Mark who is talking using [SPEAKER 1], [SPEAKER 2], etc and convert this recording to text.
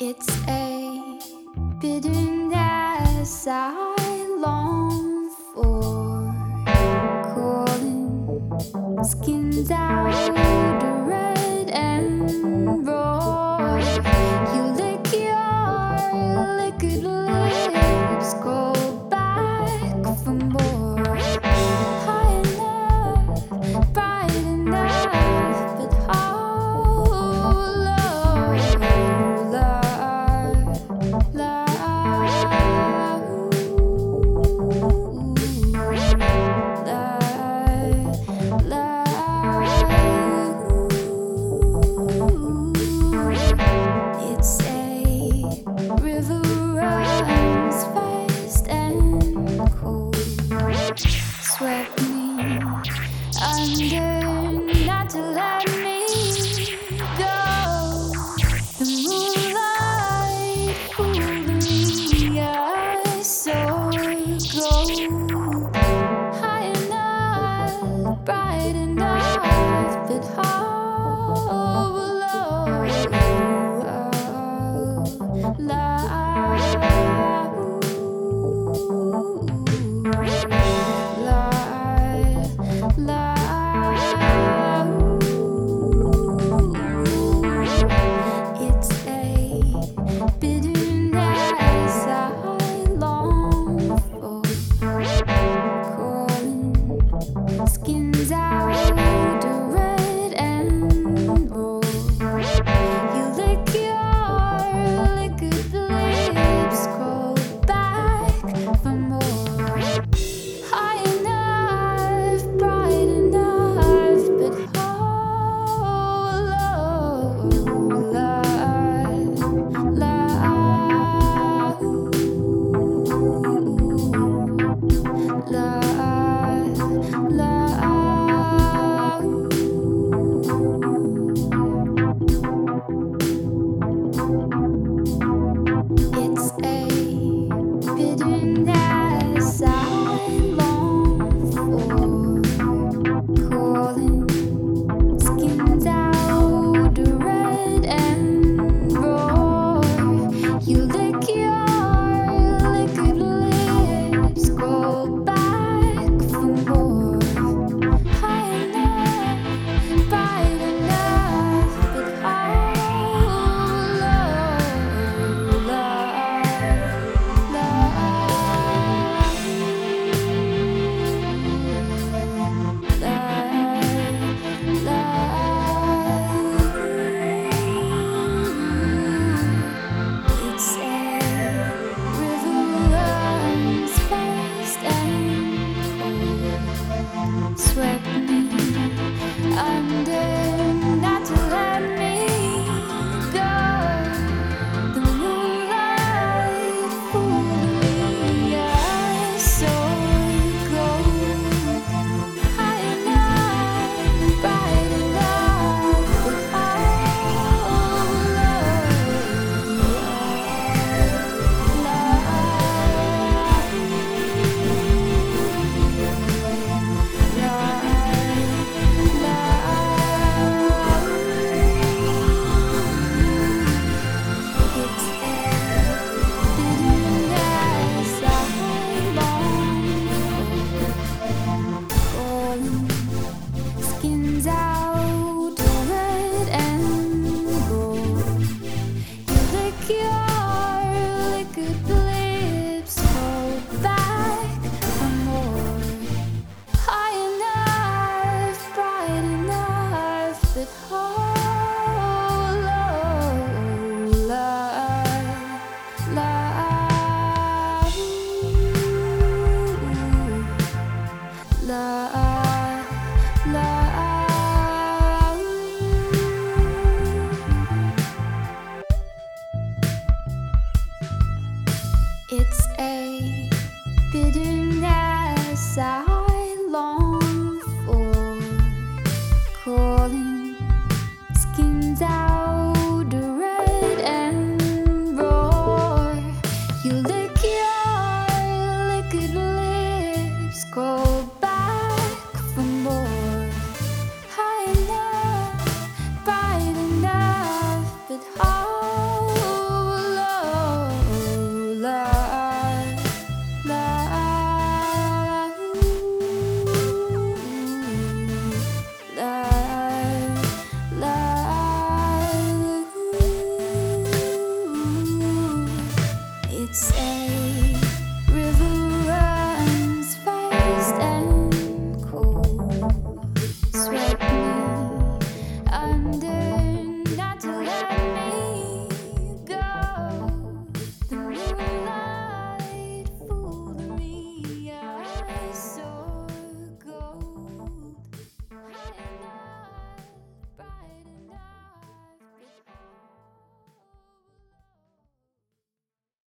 [SPEAKER 1] It's a bitterness I